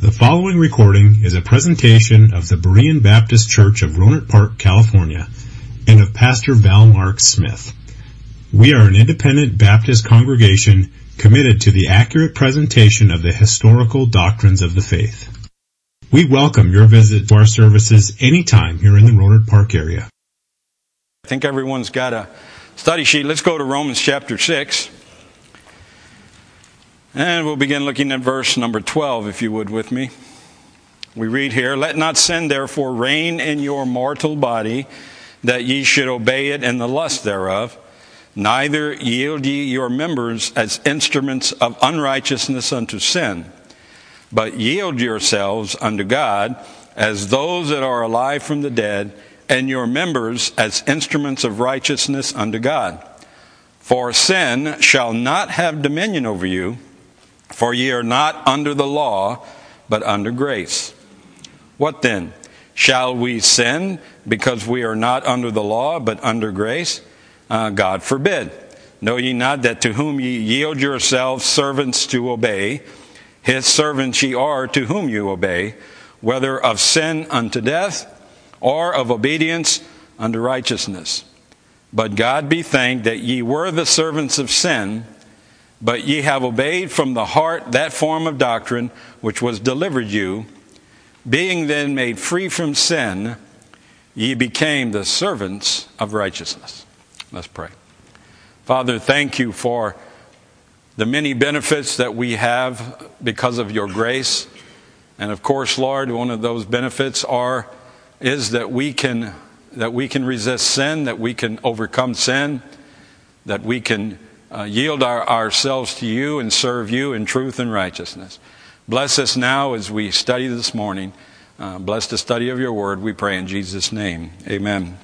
The following recording is a presentation of the Berean Baptist Church of Rohnert Park, California, and of Pastor Val Mark Smith. We are an independent Baptist congregation committed to the accurate presentation of the historical doctrines of the faith. We welcome your visit to our services anytime here in the Rohnert Park area. I think everyone's got a study sheet. Let's go to Romans chapter 6. And we'll begin looking at verse number 12, if you would, with me. We read here, Let not sin therefore reign in your mortal body, that ye should obey it in the lust thereof. Neither yield ye your members as instruments of unrighteousness unto sin, but yield yourselves unto God as those that are alive from the dead, and your members as instruments of righteousness unto God. For sin shall not have dominion over you, for ye are not under the law, but under grace. What then? Shall we sin because we are not under the law, but under grace? Uh, God forbid. Know ye not that to whom ye yield yourselves servants to obey, his servants ye are to whom you obey, whether of sin unto death, or of obedience unto righteousness? But God be thanked that ye were the servants of sin, but ye have obeyed from the heart that form of doctrine which was delivered you. Being then made free from sin, ye became the servants of righteousness. Let's pray. Father, thank you for the many benefits that we have because of your grace. And of course, Lord, one of those benefits are is that we can that we can resist sin, that we can overcome sin, that we can uh, yield our, ourselves to you and serve you in truth and righteousness. Bless us now as we study this morning. Uh, bless the study of your word, we pray in Jesus' name. Amen.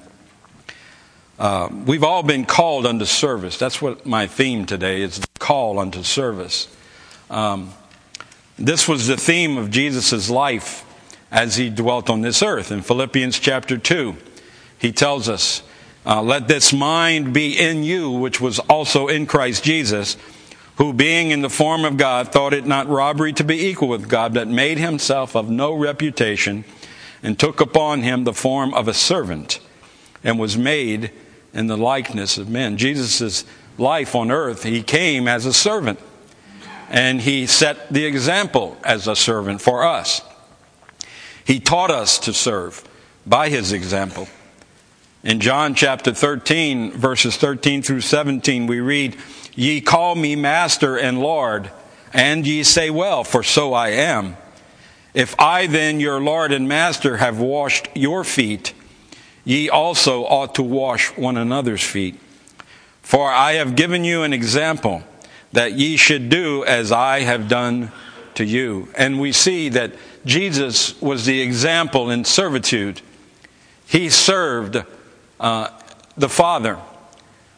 Uh, we've all been called unto service. That's what my theme today is the call unto service. Um, this was the theme of Jesus' life as he dwelt on this earth. In Philippians chapter 2, he tells us, uh, Let this mind be in you, which was also in Christ Jesus, who being in the form of God thought it not robbery to be equal with God, but made himself of no reputation, and took upon him the form of a servant, and was made in the likeness of men. Jesus' life on earth, he came as a servant, and he set the example as a servant for us. He taught us to serve by his example. In John chapter 13, verses 13 through 17, we read, Ye call me Master and Lord, and ye say, Well, for so I am. If I then, your Lord and Master, have washed your feet, ye also ought to wash one another's feet. For I have given you an example that ye should do as I have done to you. And we see that Jesus was the example in servitude. He served uh, the Father.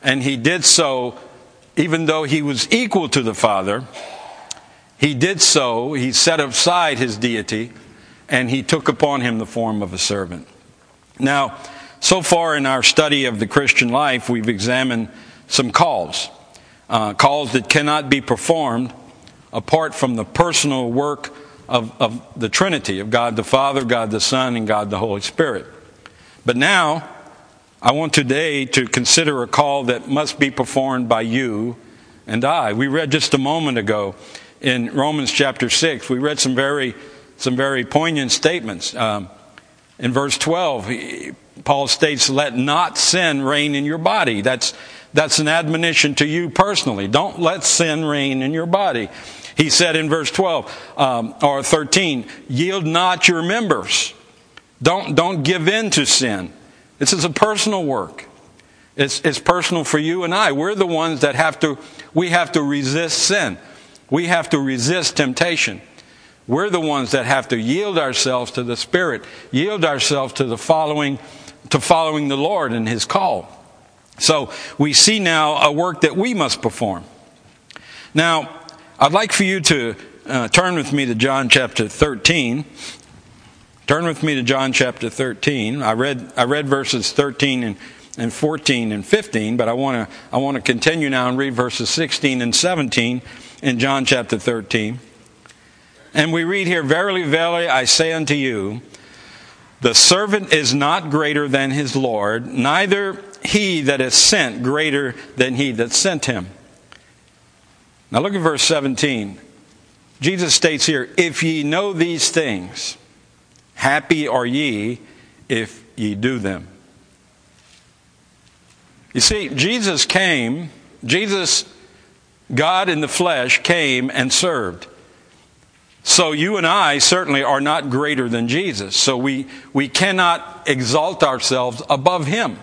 And he did so, even though he was equal to the Father, he did so, he set aside his deity, and he took upon him the form of a servant. Now, so far in our study of the Christian life, we've examined some calls, uh, calls that cannot be performed apart from the personal work of, of the Trinity, of God the Father, God the Son, and God the Holy Spirit. But now, I want today to consider a call that must be performed by you and I. We read just a moment ago in Romans chapter 6, we read some very, some very poignant statements. Um, in verse 12, Paul states, Let not sin reign in your body. That's, that's an admonition to you personally. Don't let sin reign in your body. He said in verse 12 um, or 13, Yield not your members. Don't, don't give in to sin. This is a personal work. It's, it's personal for you and I. We're the ones that have to, we have to resist sin. We have to resist temptation. We're the ones that have to yield ourselves to the Spirit, yield ourselves to the following, to following the Lord and His call. So we see now a work that we must perform. Now, I'd like for you to uh, turn with me to John chapter 13. Turn with me to John chapter 13. I read, I read verses 13 and, and 14 and 15, but I want to I want to continue now and read verses 16 and 17 in John chapter 13. And we read here, Verily, verily, I say unto you, the servant is not greater than his Lord, neither he that is sent greater than he that sent him. Now look at verse 17. Jesus states here, If ye know these things, happy are ye if ye do them. You see, Jesus came, Jesus, God in the flesh, came and served. So you and I certainly are not greater than Jesus. So we, we cannot exalt ourselves above him.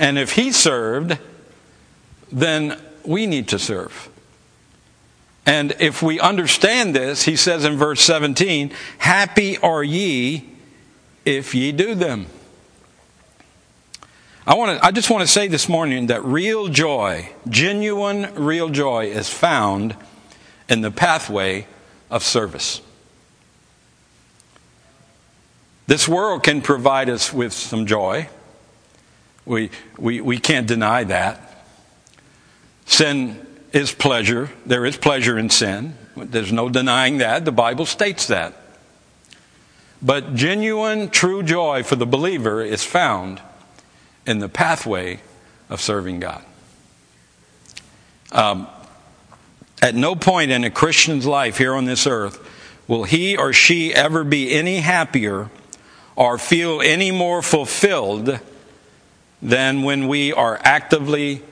And if he served, then we need to serve. And if we understand this, he says in verse 17, Happy are ye if ye do them. I, want to, I just want to say this morning that real joy, genuine real joy, is found in the pathway of service. This world can provide us with some joy. We, we, we can't deny that. Sin is pleasure. There is pleasure in sin. There's no denying that. The Bible states that. But genuine, true joy for the believer is found in the pathway of serving God. Um, at no point in a Christian's life here on this earth will he or she ever be any happier or feel any more fulfilled than when we are actively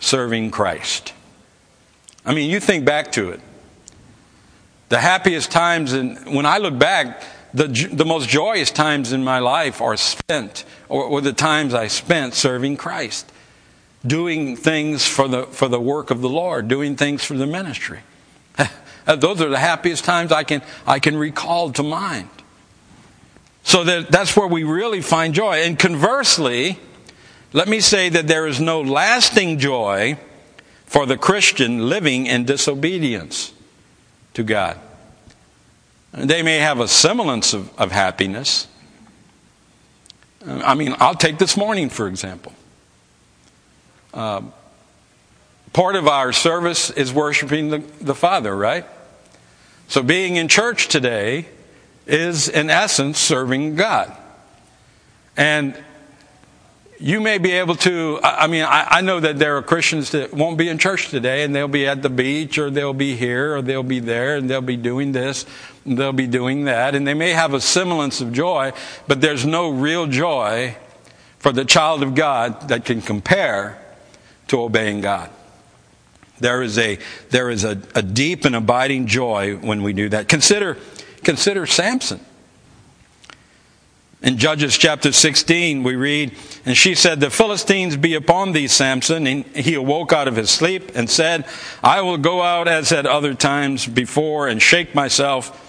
serving Christ. I mean, you think back to it. The happiest times, and when I look back, the, the most joyous times in my life are spent, or, or the times I spent serving Christ doing things for the, for the work of the Lord, doing things for the ministry. Those are the happiest times I can, I can recall to mind. So that, that's where we really find joy. And conversely, let me say that there is no lasting joy for the Christian living in disobedience to God. They may have a semblance of, of happiness. I mean, I'll take this morning, for example. Uh, part of our service is worshiping the, the Father, right? So being in church today is, in essence, serving God. And you may be able to, I mean, I, I, know that there are Christians that won't be in church today and they'll be at the beach or they'll be here or they'll be there and they'll be doing this and they'll be doing that. And they may have a semblance of joy, but there's no real joy for the child of God that can compare to obeying God. There is a, there is a, a deep and abiding joy when we do that. Consider, consider Samson. In Judges chapter 16, we read, And she said, The Philistines be upon thee, Samson. And he awoke out of his sleep and said, I will go out as at other times before and shake myself.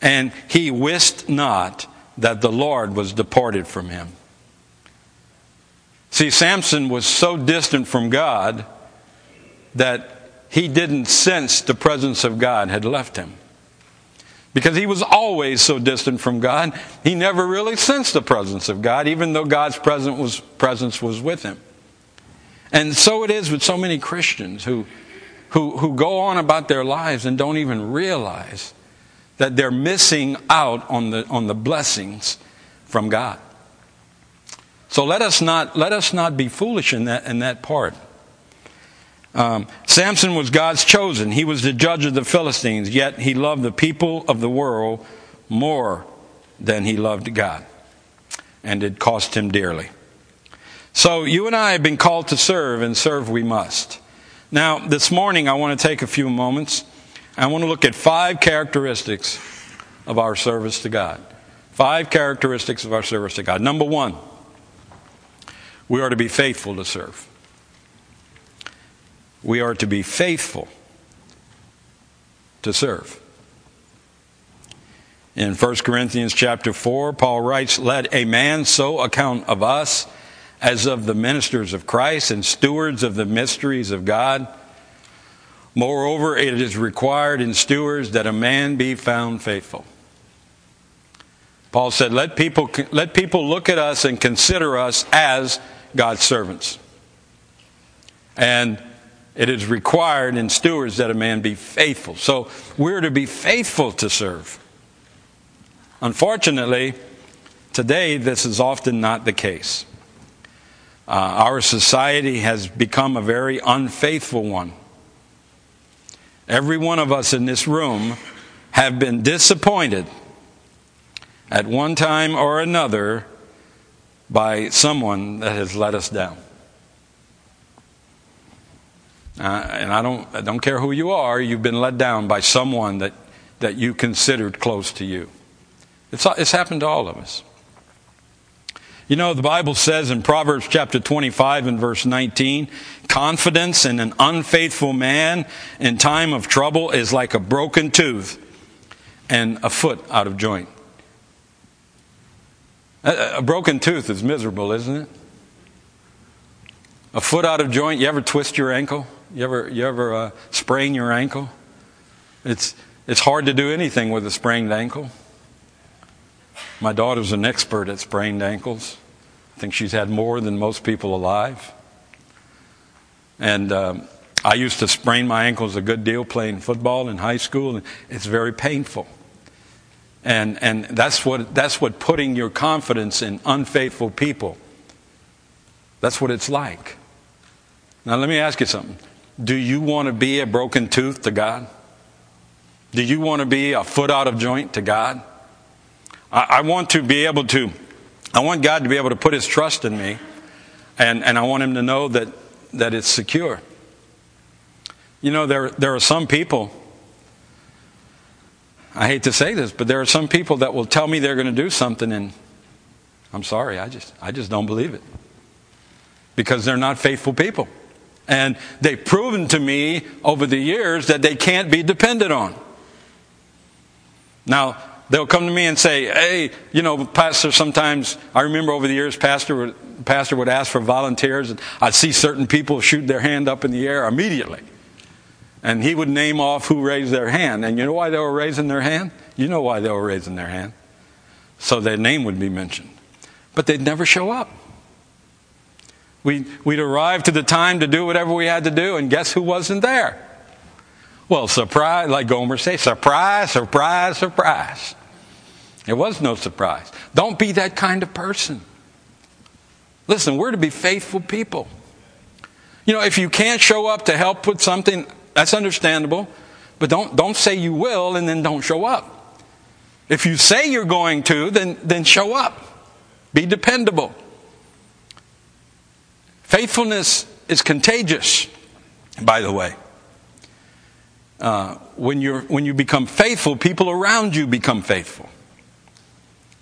And he wist not that the Lord was departed from him. See, Samson was so distant from God that he didn't sense the presence of God had left him. Because he was always so distant from God, he never really sensed the presence of God, even though God's presence was, presence was with him. And so it is with so many Christians who, who, who go on about their lives and don't even realize that they're missing out on the, on the blessings from God. So let us not, let us not be foolish in that, in that part. Um, Samson was God's chosen. He was the judge of the Philistines, yet he loved the people of the world more than he loved God. And it cost him dearly. So you and I have been called to serve, and serve we must. Now, this morning I want to take a few moments. I want to look at five characteristics of our service to God. Five characteristics of our service to God. Number one, we are to be faithful to serve. We are to be faithful to serve. In 1 Corinthians chapter 4, Paul writes, Let a man so account of us as of the ministers of Christ and stewards of the mysteries of God. Moreover, it is required in stewards that a man be found faithful. Paul said, let people, let people look at us and consider us as God's servants. And It is required in stewards that a man be faithful. So we're to be faithful to serve. Unfortunately, today this is often not the case. Uh, our society has become a very unfaithful one. Every one of us in this room have been disappointed at one time or another by someone that has let us down. Uh, and I don't, I don't care who you are, you've been let down by someone that, that you considered close to you. It's, it's happened to all of us. You know, the Bible says in Proverbs chapter 25 and verse 19, confidence in an unfaithful man in time of trouble is like a broken tooth and a foot out of joint. A, a broken tooth is miserable, isn't it? A foot out of joint. You ever twist your ankle? You ever, you ever uh, sprain your ankle? It's, it's hard to do anything with a sprained ankle. My daughter's an expert at sprained ankles. I think she's had more than most people alive. And um, I used to sprain my ankles a good deal playing football in high school, and it's very painful. And, and that's, what, that's what putting your confidence in unfaithful people, that's what it's like. Now, let me ask you something. Do you want to be a broken tooth to God? Do you want to be a foot out of joint to God? I, I want to be able to, I want God to be able to put His trust in me, and, and I want Him to know that, that it's secure. You know, there, there are some people I hate to say this, but there are some people that will tell me they're going to do something and I'm sorry, I just I just don't believe it. Because they're not faithful people. And they've proven to me over the years that they can't be depended on. Now, they'll come to me and say, "Hey, you know, pastor, sometimes I remember over the years pastor would, pastor would ask for volunteers and I'd see certain people shoot their hand up in the air immediately." And he would name off who raised their hand. And you know why they were raising their hand? You know why they were raising their hand. So their name would be mentioned. But they'd never show up. We'd, we'd arrive to the time to do whatever we had to do, and guess who wasn't there? Well, surprise, like Gomer say, surprise, surprise, surprise. It was no surprise. Don't be that kind of person. Listen, we're to be faithful people. You know, if you can't show up to help put something that's understandable. But don't, don't say you will and then don't show up. If you say you're going to, then, then show up. Be dependable. Faithfulness is contagious, by the way. Uh, when, you're, when you become faithful, people around you become faithful.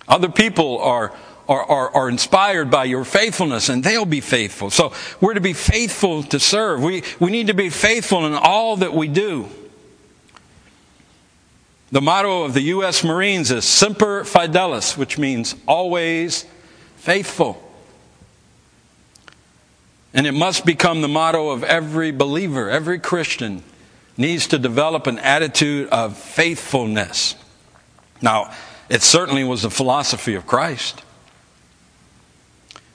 Other people are, are, are, are, inspired by your faithfulness and they'll be faithful. So we're to be faithful to serve. We, we need to be faithful in all that we do. The motto of the U.S. Marines is Semper Fidelis, which means always faithful. And it must become the motto of every believer, every Christian needs to develop an attitude of faithfulness. Now, it certainly was the philosophy of Christ.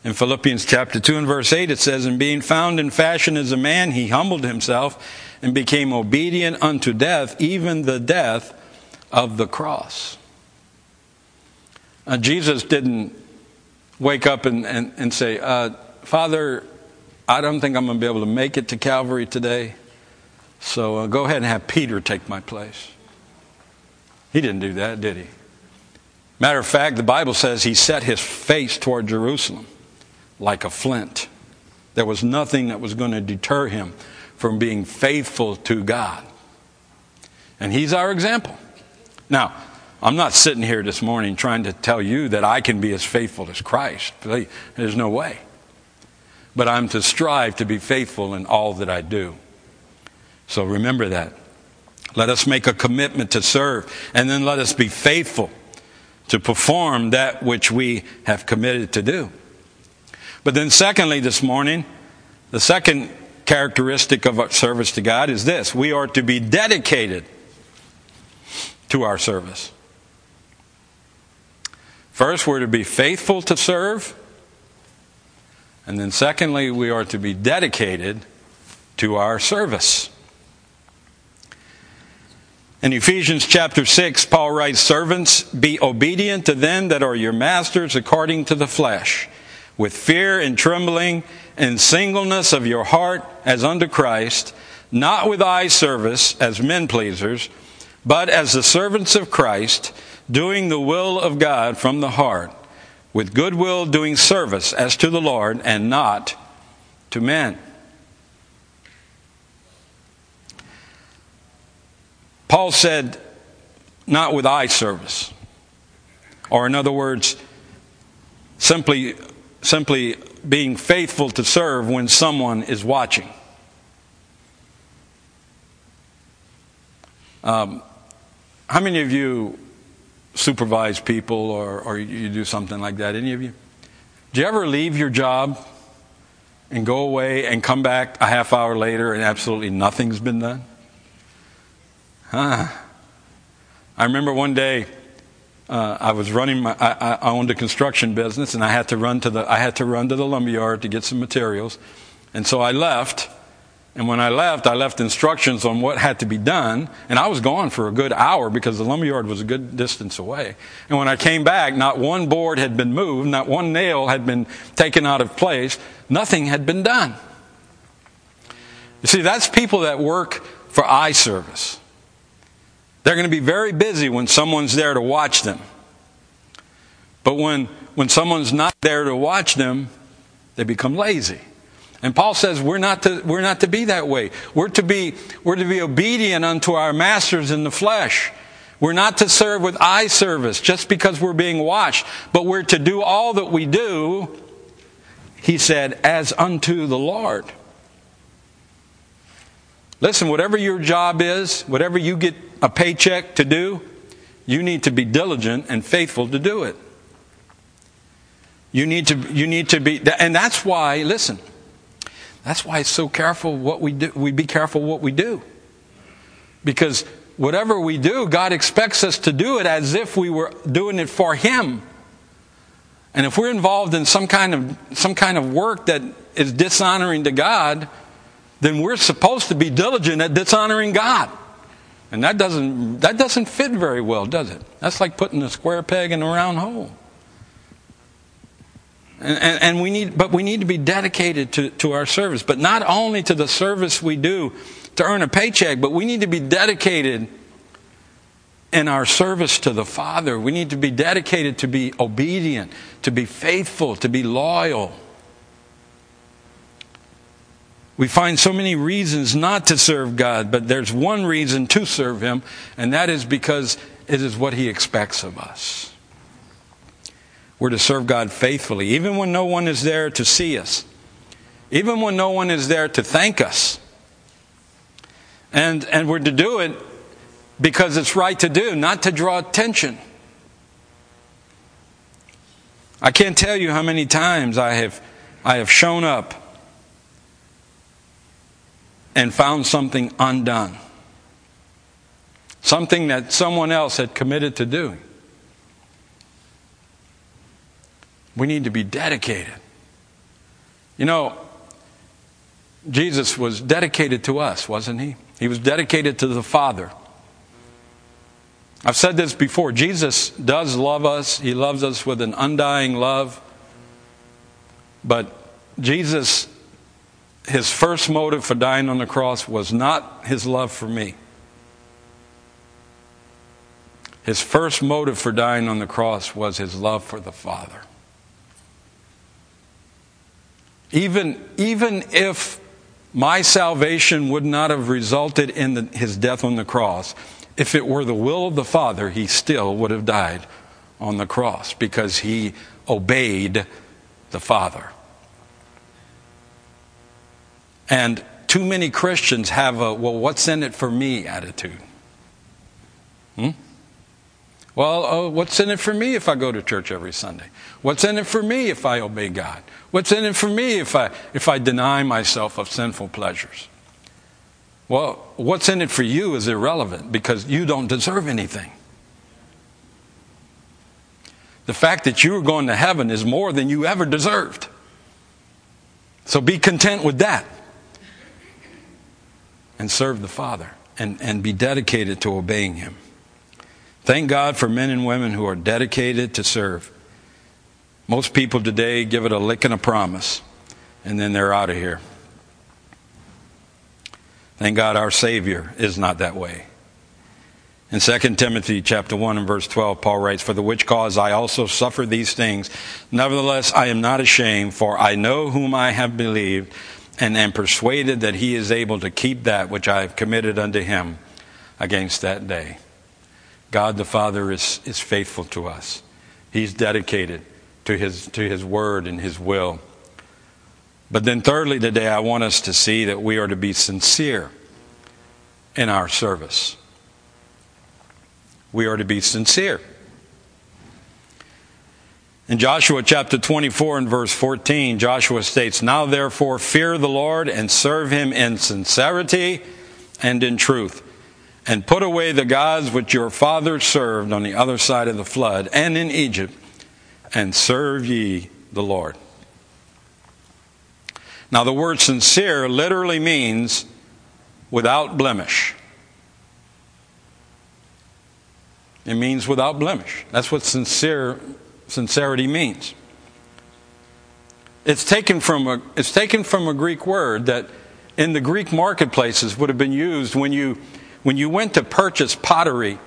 In Philippians chapter 2 and verse 8, it says, And being found in fashion as a man, he humbled himself and became obedient unto death, even the death of the cross. Uh, Jesus didn't wake up and, and, and say, uh, Father, I don't think I'm going to be able to make it to Calvary today, so uh, go ahead and have Peter take my place. He didn't do that, did he? Matter of fact, the Bible says he set his face toward Jerusalem like a flint. There was nothing that was going to deter him from being faithful to God. And he's our example. Now, I'm not sitting here this morning trying to tell you that I can be as faithful as Christ. There's no way. But I'm to strive to be faithful in all that I do. So remember that. Let us make a commitment to serve, and then let us be faithful to perform that which we have committed to do. But then, secondly, this morning, the second characteristic of our service to God is this we are to be dedicated to our service. First, we're to be faithful to serve. And then, secondly, we are to be dedicated to our service. In Ephesians chapter 6, Paul writes, Servants, be obedient to them that are your masters according to the flesh, with fear and trembling and singleness of your heart as unto Christ, not with eye service as men pleasers, but as the servants of Christ, doing the will of God from the heart, with goodwill doing service as to the Lord and not to men. Paul said, not with eye service. Or, in other words, simply, simply being faithful to serve when someone is watching. Um, how many of you supervise people or, or you do something like that? Any of you? Do you ever leave your job and go away and come back a half hour later and absolutely nothing's been done? Huh. I remember one day uh, I was running my, I, I, owned a construction business and I had to run to the, I had to run to the lumberyard to get some materials. And so I left. And when I left, I left instructions on what had to be done. And I was gone for a good hour because the lumberyard was a good distance away. And when I came back, not one board had been moved, not one nail had been taken out of place, nothing had been done. You see, that's people that work for eye service. They're going to be very busy when someone's there to watch them. But when, when someone's not there to watch them, they become lazy. And Paul says we're not to, we're not to be that way. We're to be, we're to be obedient unto our masters in the flesh. We're not to serve with eye service just because we're being watched, but we're to do all that we do, he said, as unto the Lord. Listen, whatever your job is, whatever you get a paycheck to do, you need to be diligent and faithful to do it. You need to, you need to be, and that's why, listen, that's why it's so careful what we do, we be careful what we do. Because whatever we do, God expects us to do it as if we were doing it for Him. And if we're involved in some kind of, some kind of work that is dishonoring to God, then we're supposed to be diligent at dishonoring God. And that doesn't, that doesn't fit very well, does it? That's like putting a square peg in a round hole. And, and, and, we need, but we need to be dedicated to, to our service. But not only to the service we do to earn a paycheck, but we need to be dedicated in our service to the Father. We need to be dedicated to be obedient, to be faithful, to be loyal. We find so many reasons not to serve God, but there's one reason to serve Him, and that is because it is what He expects of us. We're to serve God faithfully, even when no one is there to see us, even when no one is there to thank us. And, and we're to do it because it's right to do, not to draw attention. I can't tell you how many times I have, I have shown up and found something undone. Something that someone else had committed to doing. We need to be dedicated. You know, Jesus was dedicated to us, wasn't he? He was dedicated to the Father. I've said this before. Jesus does love us, He loves us with an undying love. But Jesus his first motive for dying on the cross was not his love for me. His first motive for dying on the cross was his love for the Father. Even, even if my salvation would not have resulted in the, his death on the cross, if it were the will of the Father, he still would have died on the cross because he obeyed the Father. And too many Christians have a, well, what's in it for me attitude. Hmm? Well, oh, what's in it for me if I go to church every Sunday? What's in it for me if I obey God? What's in it for me if I, if I deny myself of sinful pleasures? Well, what's in it for you is irrelevant because you don't deserve anything. The fact that you are going to heaven is more than you ever deserved. So be content with that. and serve the Father and, and be dedicated to obeying Him. Thank God for men and women who are dedicated to serve. Most people today give it a lick and a promise, and then they're out of here. Thank God our Savior is not that way. In 2 Timothy chapter 1 and verse 12, Paul writes, For the which cause I also suffer these things. Nevertheless, I am not ashamed, for I know whom I have believed, and am persuaded that he is able to keep that which I have committed unto him against that day. God the Father is, is faithful to us. He's dedicated to his, to his word and his will. But then, thirdly, today, I want us to see that we are to be sincere in our service we are to be sincere. In Joshua chapter 24 and verse 14, Joshua states, Now therefore fear the Lord and serve him in sincerity and in truth, and put away the gods which your fathers served on the other side of the flood and in Egypt, and serve ye the Lord. Now the word sincere literally means without blemish. It means without blemish. That's what sincere sincerity means. It's taken from a, it's taken from a Greek word that in the Greek marketplaces would have been used when you, when you went to purchase pottery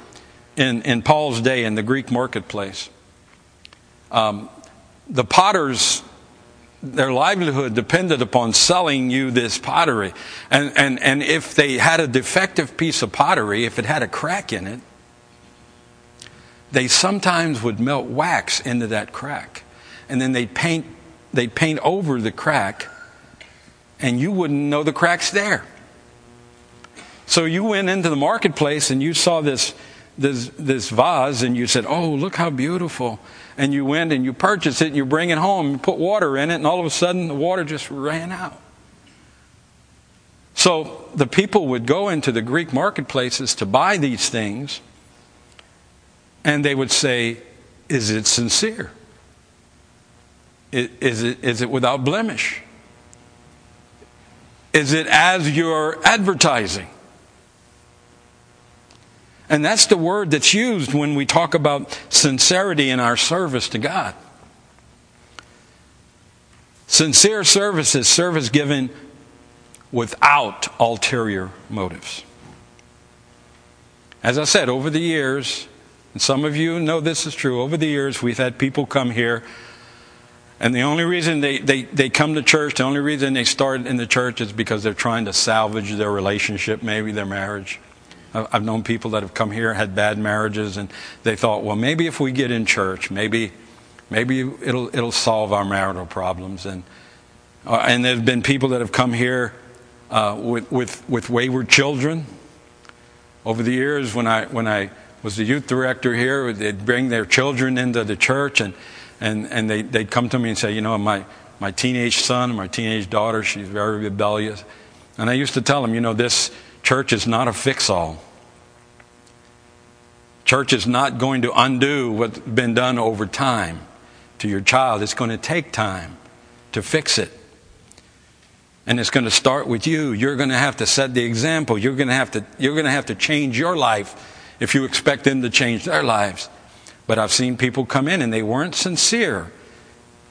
in, in Paul's day in the Greek marketplace. Um, the potters, their livelihood depended upon selling you this pottery. And, and, and if they had a defective piece of pottery, if it had a crack in it, they sometimes would melt wax into that crack. And then they'd paint, they'd paint over the crack, and you wouldn't know the crack's there. So you went into the marketplace and you saw this, this, this vase, and you said, Oh, look how beautiful. And you went and you purchased it, and you bring it home, you put water in it, and all of a sudden the water just ran out. So the people would go into the Greek marketplaces to buy these things and they would say, Is it sincere? Is it, is it without blemish? Is it as you're advertising? And that's the word that's used when we talk about sincerity in our service to God. Sincere service is service given without ulterior motives. As I said, over the years, and some of you know this is true. Over the years, we've had people come here, and the only reason they, they, they come to church, the only reason they start in the church is because they're trying to salvage their relationship, maybe their marriage. I've known people that have come here, had bad marriages, and they thought, well, maybe if we get in church, maybe, maybe it'll, it'll solve our marital problems. And, uh, and there have been people that have come here uh, with, with, with wayward children. Over the years, when I, when I was the youth director here. They'd bring their children into the church, and, and, and they, they'd come to me and say, You know, my, my teenage son, my teenage daughter, she's very rebellious. And I used to tell them, You know, this church is not a fix all. Church is not going to undo what's been done over time to your child. It's going to take time to fix it. And it's going to start with you. You're going to have to set the example. You're going to have to, you're going to, have to change your life if you expect them to change their lives. But I've seen people come in and they weren't sincere.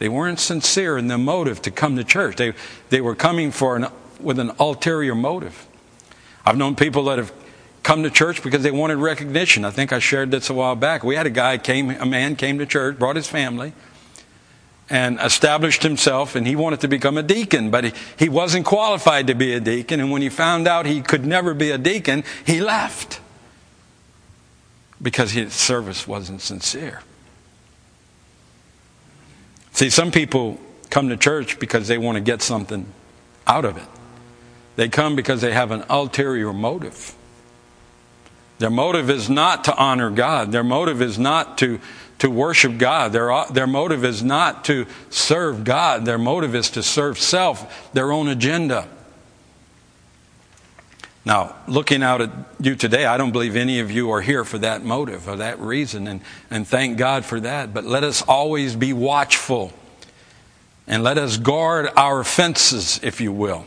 They weren't sincere in their motive to come to church. They, they were coming for an, with an ulterior motive. I've known people that have come to church because they wanted recognition. I think I shared this a while back. We had a guy came, a man came to church, brought his family, and established himself, and he wanted to become a deacon, but he, he wasn't qualified to be a deacon. And when he found out he could never be a deacon, he left because his service wasn't sincere. See, some people come to church because they want to get something out of it. They come because they have an ulterior motive. Their motive is not to honor God. Their motive is not to, to worship God. Their, their motive is not to serve God. Their motive is to serve self, their own agenda. Now, looking out at you today, I don't believe any of you are here for that motive or that reason, and, and thank God for that. But let us always be watchful and let us guard our fences, if you will.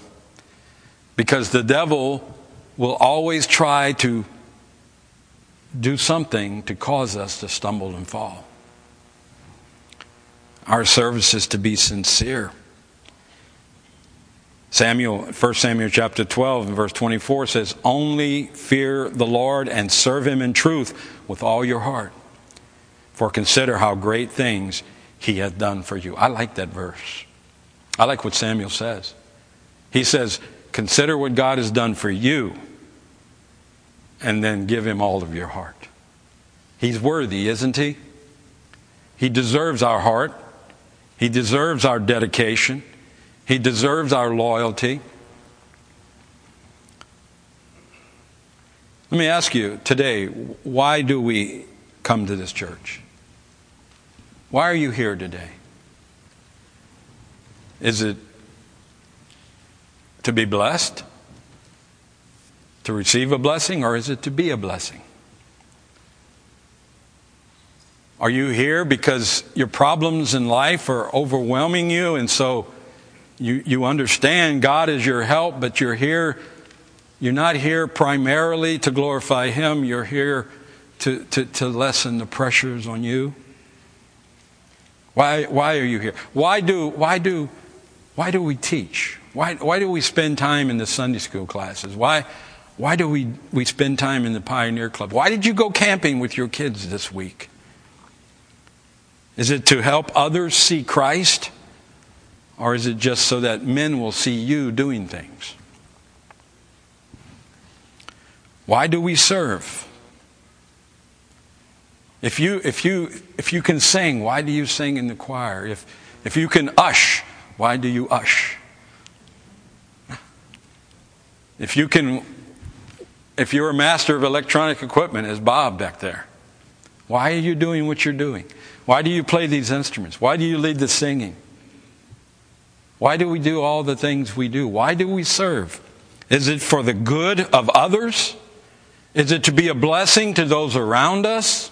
Because the devil will always try to do something to cause us to stumble and fall. Our service is to be sincere. Samuel, 1 Samuel chapter 12 and verse 24 says, Only fear the Lord and serve him in truth with all your heart. For consider how great things he hath done for you. I like that verse. I like what Samuel says. He says, Consider what God has done for you, and then give him all of your heart. He's worthy, isn't he? He deserves our heart. He deserves our dedication. He deserves our loyalty. Let me ask you today why do we come to this church? Why are you here today? Is it to be blessed? To receive a blessing, or is it to be a blessing? Are you here because your problems in life are overwhelming you, and so you, you understand God is your help, but you're here, you're not here primarily to glorify Him, you're here to, to, to lessen the pressures on you? Why, why are you here? Why do, why do, why do we teach? Why, why do we spend time in the Sunday school classes? Why, why do we, we spend time in the Pioneer Club? Why did you go camping with your kids this week? Is it to help others see Christ? Or is it just so that men will see you doing things? Why do we serve? If you, if you, if you can sing, why do you sing in the choir? If, if you can ush, why do you ush? If you can, if you're a master of electronic equipment, as Bob back there, why are you doing what you're doing? Why do you play these instruments? Why do you lead the singing? Why do we do all the things we do? Why do we serve? Is it for the good of others? Is it to be a blessing to those around us?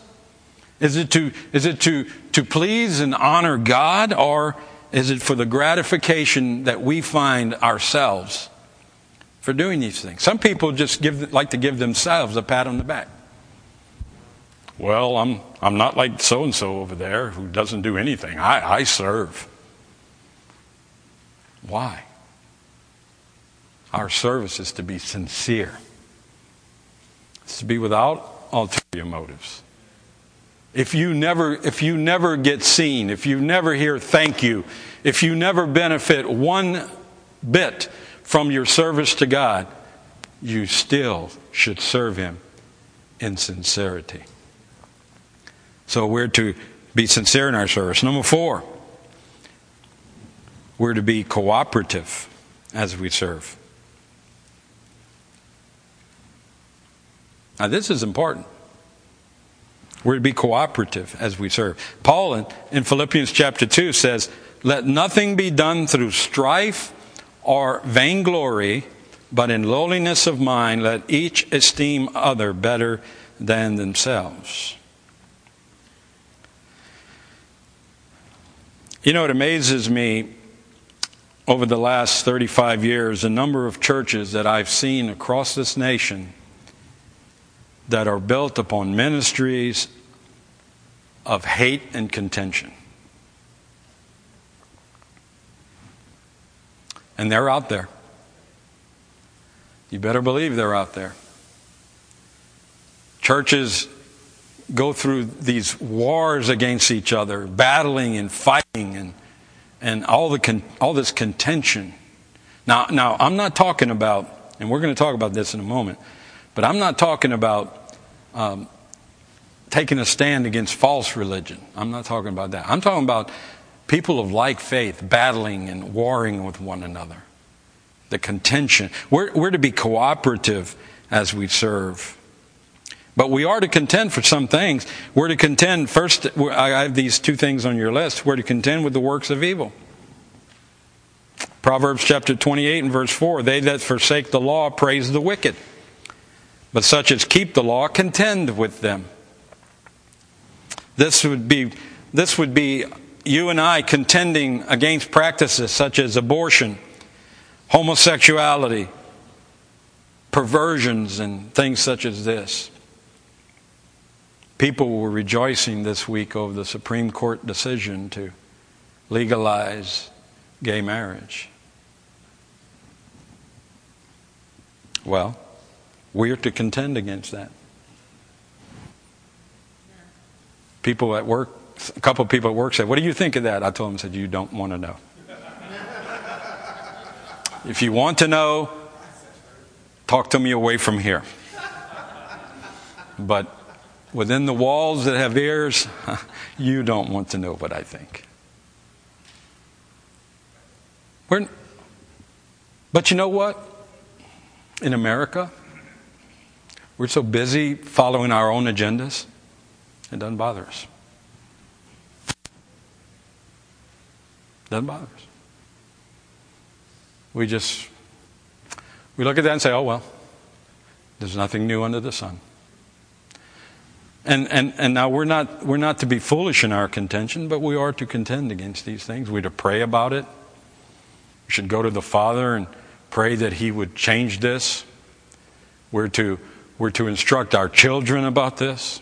Is it to, is it to, to please and honor God, or is it for the gratification that we find ourselves for doing these things? Some people just give, like to give themselves a pat on the back. Well, I'm, I'm not like so and so over there who doesn't do anything. I, I serve. Why? Our service is to be sincere, it's to be without ulterior motives. If you never, if you never get seen, if you never hear thank you, if you never benefit one bit from your service to God, you still should serve Him in sincerity. So we're to be sincere in our service. Number four, we're to be cooperative as we serve. Now, this is important. We're to be cooperative as we serve. Paul in, in Philippians chapter 2 says, Let nothing be done through strife or vainglory, but in lowliness of mind, let each esteem other better than themselves. You know, it amazes me over the last 35 years the number of churches that I've seen across this nation that are built upon ministries of hate and contention. And they're out there. You better believe they're out there. Churches go through these wars against each other, battling and fighting and, and all, the con- all this contention. Now, now, I'm not talking about, and we're going to talk about this in a moment, but I'm not talking about um, taking a stand against false religion. I'm not talking about that. I'm talking about people of like faith battling and warring with one another. The contention. We're, we're to be cooperative as we serve. But we are to contend for some things. We're to contend, first, I have these two things on your list. We're to contend with the works of evil. Proverbs chapter 28 and verse 4 They that forsake the law praise the wicked. But such as keep the law contend with them. This would be, this would be you and I contending against practices such as abortion, homosexuality, perversions and things such as this. People were rejoicing this week over the Supreme Court decision to legalize gay marriage. Well, we are to contend against that. People at work, a couple of people at work said, What do you think of that? I told them, I said, You don't want to know. if you want to know, talk to me away from here. But within the walls that have ears, you don't want to know what I think. We're, but you know what? In America, we're so busy following our own agendas, it doesn't bother us. Doesn't bother us. We just we look at that and say, oh well, there's nothing new under the sun. And, and, and now we're not, we're not to be foolish in our contention, but we are to contend against these things. We're to pray about it. We should go to the Father and pray that He would change this. We're to, we're to instruct our children about this.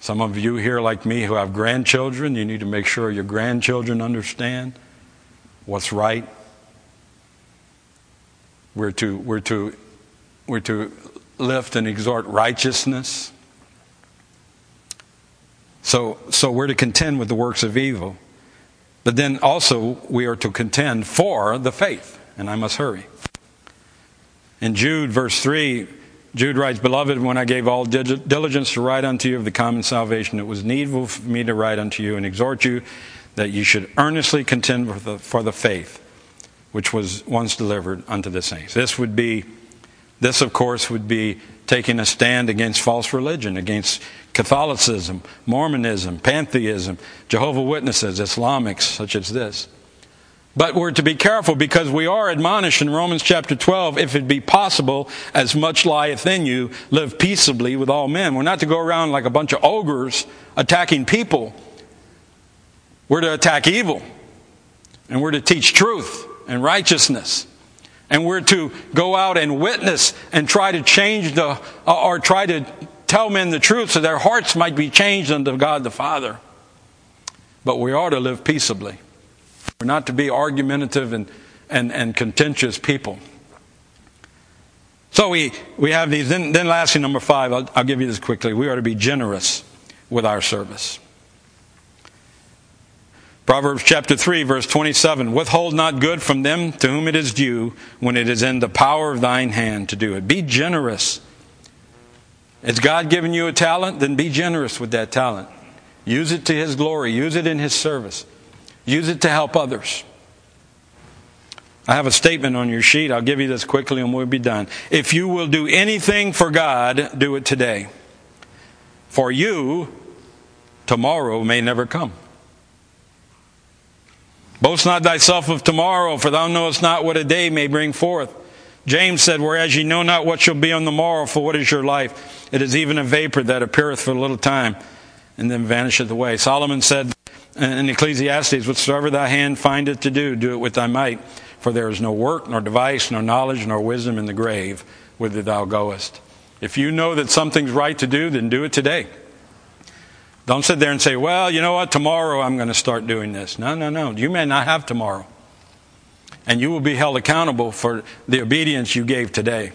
Some of you here, like me, who have grandchildren, you need to make sure your grandchildren understand what's right. We're to, we're to, we're to lift and exhort righteousness. So, so we're to contend with the works of evil. But then also we are to contend for the faith. And I must hurry. In Jude, verse 3, Jude writes, Beloved, when I gave all diligence to write unto you of the common salvation, it was needful for me to write unto you and exhort you that you should earnestly contend for the, for the faith which was once delivered unto the saints. This would be, this of course would be taking a stand against false religion, against Catholicism, Mormonism, pantheism, Jehovah Witnesses, Islamics, such as this. But we're to be careful because we are admonished in Romans chapter 12, if it be possible, as much lieth in you, live peaceably with all men. We're not to go around like a bunch of ogres attacking people. We're to attack evil. And we're to teach truth and righteousness. And we're to go out and witness and try to change the, uh, or try to tell men the truth so their hearts might be changed unto God the Father. But we are to live peaceably. We're not to be argumentative and, and, and contentious people. So we, we have these. Then, then lastly, number five, I'll, I'll give you this quickly. We are to be generous with our service. Proverbs chapter 3, verse 27 Withhold not good from them to whom it is due when it is in the power of thine hand to do it. Be generous has God given you a talent? Then be generous with that talent. Use it to His glory. Use it in His service. Use it to help others. I have a statement on your sheet. I'll give you this quickly and we'll be done. If you will do anything for God, do it today. For you, tomorrow may never come. Boast not thyself of tomorrow, for thou knowest not what a day may bring forth. James said, Whereas ye know not what shall be on the morrow, for what is your life? It is even a vapor that appeareth for a little time and then vanisheth away. Solomon said in Ecclesiastes, Whatsoever thy hand findeth to do, do it with thy might. For there is no work, nor device, nor knowledge, nor wisdom in the grave whither thou goest. If you know that something's right to do, then do it today. Don't sit there and say, Well, you know what, tomorrow I'm going to start doing this. No, no, no. You may not have tomorrow and you will be held accountable for the obedience you gave today.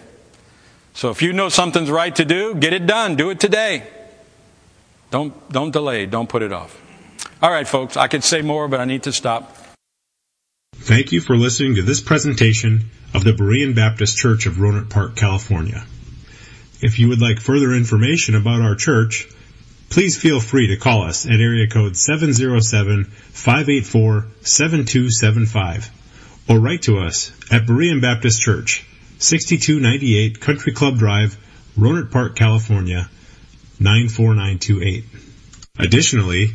So if you know something's right to do, get it done. Do it today. Don't, don't delay. Don't put it off. All right, folks, I could say more, but I need to stop. Thank you for listening to this presentation of the Berean Baptist Church of Rohnert Park, California. If you would like further information about our church, please feel free to call us at area code 707-584-7275 or write to us at Berean Baptist Church, 6298 Country Club Drive, Rohnert Park, California, 94928. Additionally,